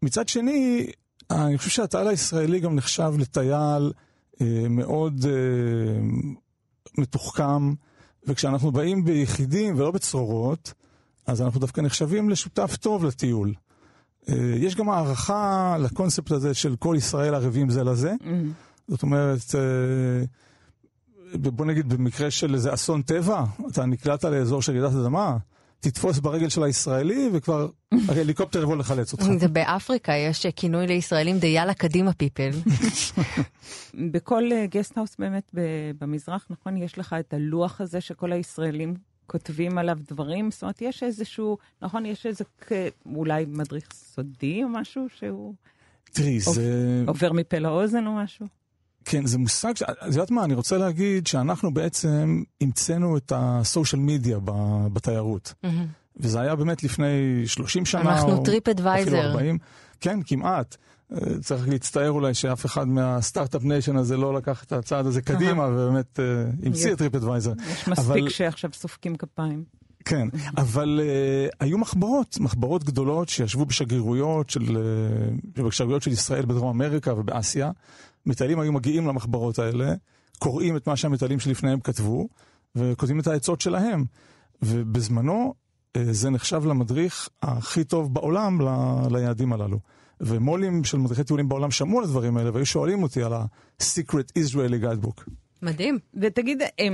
מצד שני, אני חושב שהטייל הישראלי גם נחשב לטייל אה, מאוד אה, מתוחכם, וכשאנחנו באים ביחידים ולא בצרורות, אז אנחנו דווקא נחשבים לשותף טוב לטיול. אה, יש גם הערכה לקונספט הזה של כל ישראל ערבים זה לזה. Mm. זאת אומרת, אה, בוא נגיד במקרה של איזה אסון טבע, אתה נקלעת לאזור של רעידת אדמה, תתפוס ברגל של הישראלי וכבר ההליקופטר יבוא לחלץ אותך. זה באפריקה, יש אה, כינוי לישראלים די יאללה קדימה פיפל. בכל guesthouse באמת במזרח, נכון, יש לך את הלוח הזה שכל הישראלים כותבים עליו דברים, זאת אומרת, יש איזשהו, נכון, יש איזה, כ- אולי מדריך סודי או משהו שהוא תראי, זה... עובר מפה לאוזן או משהו? כן, זה מושג, ש- את יודעת מה, אני רוצה להגיד שאנחנו בעצם המצאנו את ה social media בתיירות. מהמם. וזה היה באמת לפני 30 שנה. אנחנו או Trip אפילו Advisor. 40. כן, כמעט. צריך להצטער אולי שאף אחד מה start-up nation הזה לא לקח את הצעד הזה קדימה, ובאמת אה, המציא את טריפ אדוויזר. יש מספיק שעכשיו סופקים כפיים. כן, אבל אה, היו מחברות, מחברות גדולות שישבו בשגרירויות של, אה, בשגרירויות של ישראל בדרום אמריקה ובאסיה. מטיילים היו מגיעים למחברות האלה, קוראים את מה שהמטיילים שלפניהם כתבו, וכותבים את העצות שלהם. ובזמנו uh, זה נחשב למדריך הכי טוב בעולם ל- ליעדים הללו. ומו"לים של מדריכי טיולים בעולם שמעו על הדברים האלה והיו שואלים אותי על ה-Secret Israeli Guidebook. מדהים. ותגיד, הם,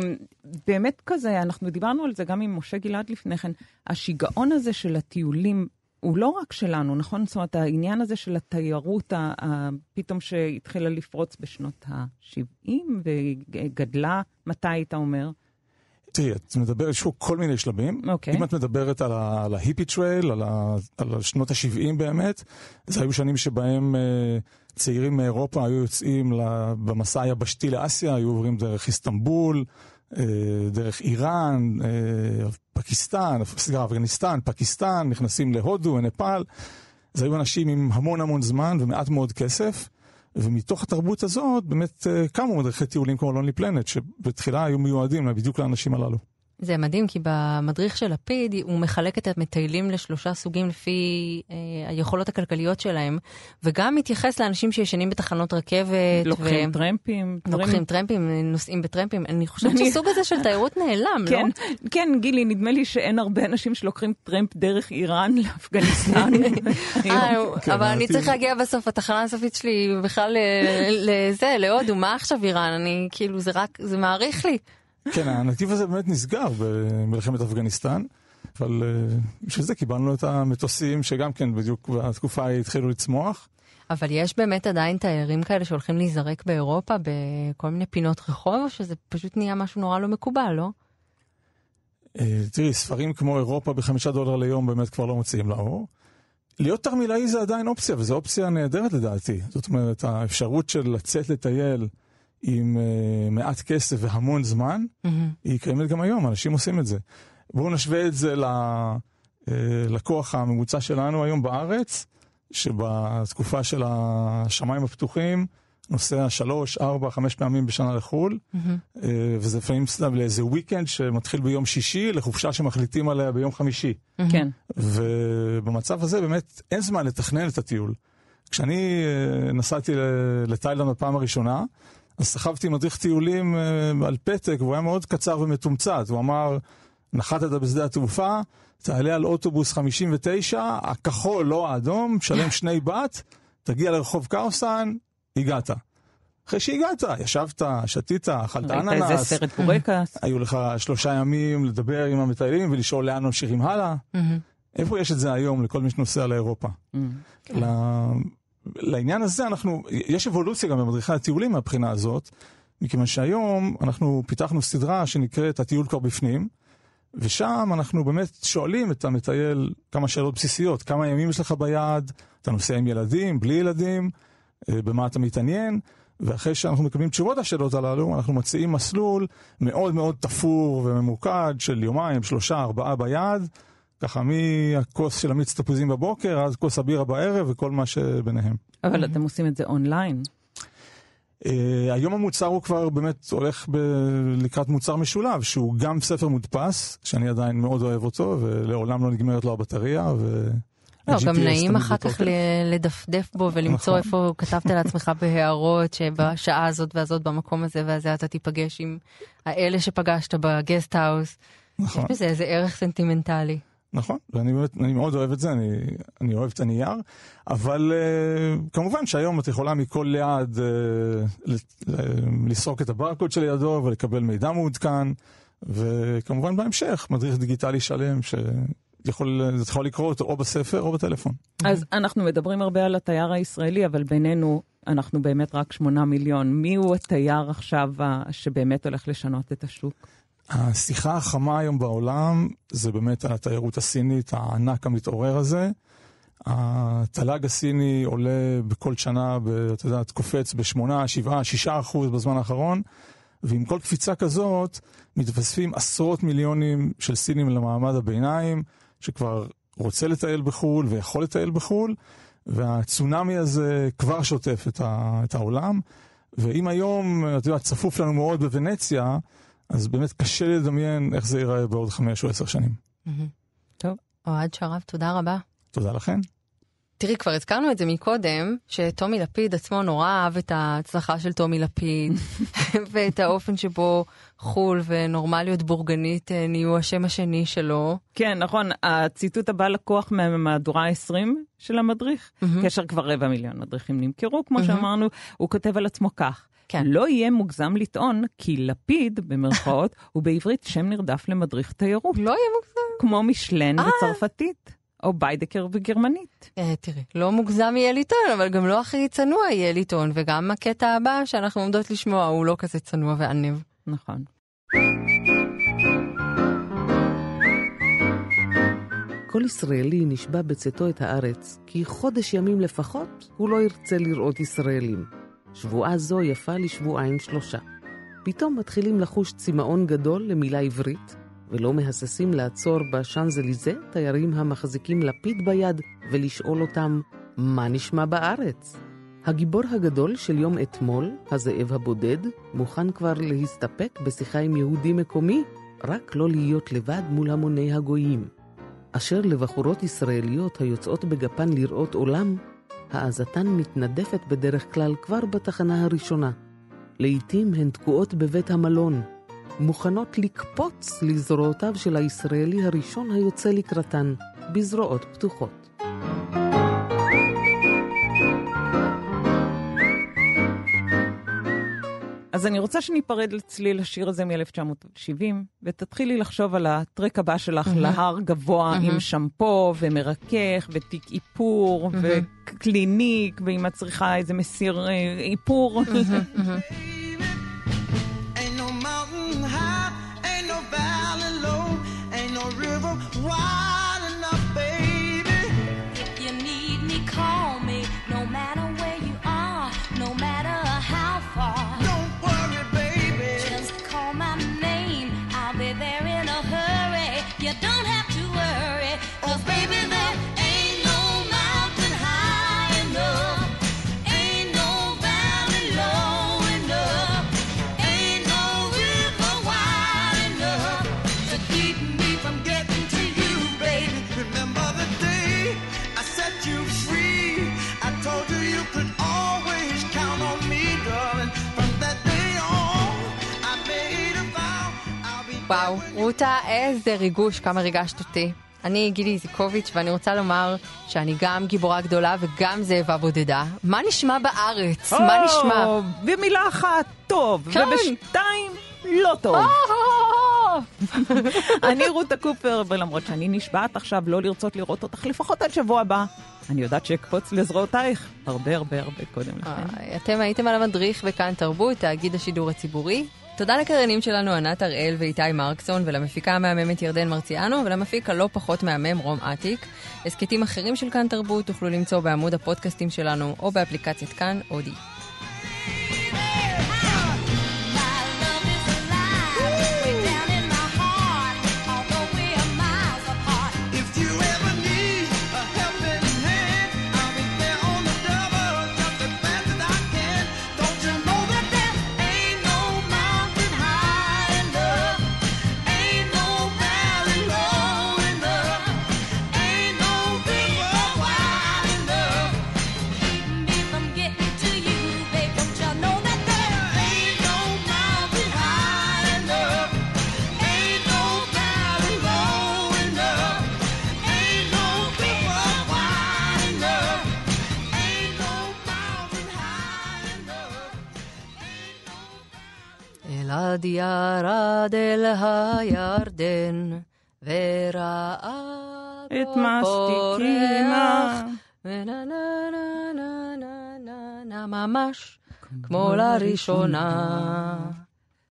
באמת כזה, אנחנו דיברנו על זה גם עם משה גלעד לפני כן, השיגעון הזה של הטיולים הוא לא רק שלנו, נכון? זאת אומרת, העניין הזה של התיירות, פתאום שהתחילה לפרוץ בשנות ה-70 וגדלה, מתי היית אומר? תראי, את מדברת, יש פה כל מיני שלבים. אוקיי. אם את מדברת על, ה, על ה hippie trail, על, ה, על שנות ה-70 באמת, זה היו שנים שבהם אה, צעירים מאירופה היו יוצאים במסע היבשתי לאסיה, היו עוברים דרך איסטנבול, אה, דרך איראן, אה, פקיסטן, סליחה, אפגניסטן, פקיסטן, נכנסים להודו, נפאל. זה היו אנשים עם המון המון זמן ומעט מאוד כסף. ומתוך התרבות הזאת באמת אה, קמו מדריכי טיולים כמו לונלי פלנט, שבתחילה היו מיועדים בדיוק לאנשים הללו. זה מדהים, כי במדריך של לפיד הוא מחלק את המטיילים לשלושה סוגים לפי אה, היכולות הכלכליות שלהם, וגם מתייחס לאנשים שישנים בתחנות רכבת. לוקחים טרמפים. דברים- לוקחים טרמפים, נוסעים בטרמפים. אני חושבת אני- שסוג הזה של תיירות נעלם, כן, לא? כן, גילי, נדמה לי שאין הרבה אנשים שלוקחים טרמפ דרך איראן לאפגניסטן. אה, כן, אבל אני העתיד- צריך להגיע בסוף, התחנה הסופית שלי בכלל ל- לזה, להודו, מה עכשיו איראן? אני כאילו, זה רק, זה מעריך לי. כן, הנתיב הזה באמת נסגר במלחמת אפגניסטן, אבל אה, בשביל זה קיבלנו את המטוסים שגם כן בדיוק בתקופה ההיא התחילו לצמוח. אבל יש באמת עדיין תיירים כאלה שהולכים להיזרק באירופה בכל מיני פינות רחוב, או שזה פשוט נהיה משהו נורא לא מקובל, לא? אה, תראי, ספרים כמו אירופה בחמישה דולר ליום באמת כבר לא מוציאים לאור. להיות תרמילאי זה עדיין אופציה, וזו אופציה נהדרת לדעתי. זאת אומרת, האפשרות של לצאת לטייל עם אה, מעט כסף והמון זמן, היא קיימת גם היום, אנשים עושים את זה. בואו נשווה את זה ל- אה, הממוצע שלנו היום בארץ, שבתקופה של השמיים הפתוחים נוסע שלוש, ארבע, חמש פעמים בשנה לחו"ל, אה, וזה לפעמים סתם לאיזה weekend שמתחיל ביום שישי, לחופשה שמחליטים עליה ביום חמישי. כן. ובמצב הזה באמת אין זמן לתכנן את הטיול. כשאני נסעתי לתאילנד בפעם הראשונה, אז סחבתי מדריך טיולים אה, על פתק, והוא היה מאוד קצר ומתומצת. הוא אמר, נחתת בשדה התעופה, תעלה על אוטובוס 59, הכחול, לא האדום, שלם שני בת, תגיע לרחוב קאוסן, הגעת. אחרי שהגעת, ישבת, שתית, אכלת ראית אננס. איזה סרט בורקס? היו לך שלושה ימים לדבר עם המטיילים ולשאול לאן ממשיכים הלאה. איפה יש את זה היום לכל מי שנוסע לאירופה? לעניין הזה אנחנו, יש אבולוציה גם במדריכי הטיולים מהבחינה הזאת, מכיוון שהיום אנחנו פיתחנו סדרה שנקראת הטיול כבר בפנים, ושם אנחנו באמת שואלים את המטייל כמה שאלות בסיסיות, כמה ימים יש לך ביד, אתה נוסע עם ילדים, בלי ילדים, אה, במה אתה מתעניין, ואחרי שאנחנו מקבלים תשובות לשאלות הללו, אנחנו מציעים מסלול מאוד מאוד תפור וממוקד של יומיים, שלושה, ארבעה ביד, ככה מהכוס של המיץ תפוזים בבוקר עד כוס הבירה בערב וכל מה שביניהם. אבל אתם עושים את זה אונליין. Uh, היום המוצר הוא כבר באמת הולך ב- לקראת מוצר משולב, שהוא גם ספר מודפס, שאני עדיין מאוד אוהב אותו, ולעולם לא נגמרת לו הבטריה. ו... לא, גם נעים אחר כך. ל- לדפדף בו ולמצוא נכון. איפה כתבת לעצמך בהערות שבשעה הזאת והזאת במקום הזה והזה אתה תיפגש עם האלה שפגשת ב guest house. יש נכון, בזה איזה ערך סנטימנטלי. נכון, ואני באמת, אני מאוד אוהב את זה, אני, אני אוהב את הנייר, אבל אה, כמובן שהיום את יכולה מכל יעד אה, לסרוק את הברקוד שלידו ולקבל מידע מעודכן, וכמובן בהמשך מדריך דיגיטלי שלם שיכול זה יכול לקרוא אותו או בספר או בטלפון. אז אנחנו מדברים הרבה על התייר הישראלי, אבל בינינו, אנחנו באמת רק שמונה מיליון. מי הוא התייר עכשיו שבאמת הולך לשנות את השוק? השיחה החמה היום בעולם זה באמת התיירות הסינית, הענק המתעורר הזה. התל"ג הסיני עולה בכל שנה, ב- את יודעת, קופץ ב-8, 7, 6 אחוז בזמן האחרון, ועם כל קפיצה כזאת מתווספים עשרות מיליונים של סינים למעמד הביניים, שכבר רוצה לטייל בחו"ל ויכול לטייל בחו"ל, והצונאמי הזה כבר שוטף את, ה- את העולם. ואם היום, את יודעת, צפוף לנו מאוד בוונציה, אז באמת קשה לדמיין איך זה ייראה בעוד חמש או עשר שנים. טוב. אוהד שרף, תודה רבה. תודה לכן. תראי, כבר הזכרנו את זה מקודם, שטומי לפיד עצמו נורא אהב את ההצלחה של טומי לפיד, ואת האופן שבו חו"ל ונורמליות בורגנית אה, נהיו השם השני שלו. כן, נכון, הציטוט הבא לקוח מהמהדורה ה-20 של המדריך, כאשר כבר רבע מיליון מדריכים נמכרו, כמו שאמרנו, הוא כותב על עצמו כך. כן. לא יהיה מוגזם לטעון כי לפיד, במרכאות, הוא בעברית שם נרדף למדריך תיירות, לא יהיה מוגזם. כמו משלן בצרפתית, או ביידקר בגרמנית. אה, תראי, לא מוגזם יהיה לטעון, אבל גם לא הכי צנוע יהיה לטעון, וגם הקטע הבא שאנחנו עומדות לשמוע הוא לא כזה צנוע וענב. נכון. כל ישראלי נשבע בצאתו את הארץ, כי חודש ימים לפחות הוא לא ירצה לראות ישראלים. שבועה זו יפה לשבועיים שלושה. פתאום מתחילים לחוש צמאון גדול למילה עברית, ולא מהססים לעצור בשאנזליזה תיירים המחזיקים לפיד ביד ולשאול אותם, מה נשמע בארץ? הגיבור הגדול של יום אתמול, הזאב הבודד, מוכן כבר להסתפק בשיחה עם יהודי מקומי, רק לא להיות לבד מול המוני הגויים. אשר לבחורות ישראליות היוצאות בגפן לראות עולם, העזתן מתנדפת בדרך כלל כבר בתחנה הראשונה. לעתים הן תקועות בבית המלון, מוכנות לקפוץ לזרועותיו של הישראלי הראשון היוצא לקראתן, בזרועות פתוחות. אז אני רוצה שניפרד לצליל השיר הזה מ-1970, ותתחילי לחשוב על הטרק הבא שלך להר גבוה עם שמפו ומרכך ותיק איפור וקליניק, ואם את צריכה איזה מסיר אה, איפור. Ain't וואו, רותה, איזה ריגוש, כמה ריגשת אותי. אני גילי איזיקוביץ', ואני רוצה לומר שאני גם גיבורה גדולה וגם זאבה בודדה. מה נשמע בארץ? מה נשמע? במילה אחת, טוב, כן. ובשתיים, לא טוב. אני רותה קופר, ולמרות שאני נשבעת עכשיו לא לרצות לראות אותך לפחות עד שבוע הבא, אני יודעת שאקפוץ לזרועותייך הרבה הרבה הרבה קודם לכן. אתם הייתם על המדריך בכאן תרבות, תאגיד השידור הציבורי. תודה לקריינים שלנו ענת הראל ואיתי מרקסון, ולמפיקה המהממת ירדן מרציאנו, ולמפיק הלא פחות מהמם רום אטיק. הסכתים אחרים של כאן תרבות תוכלו למצוא בעמוד הפודקאסטים שלנו, או באפליקציית כאן אודי. הירדן, וראה את. פורח, ונה נה נה נה נה נה נה ממש כמו לראשונה.